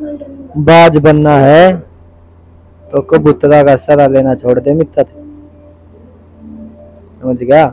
बाज बनना है तो कबूतरा का सरा लेना छोड़ दे मित्र समझ गया?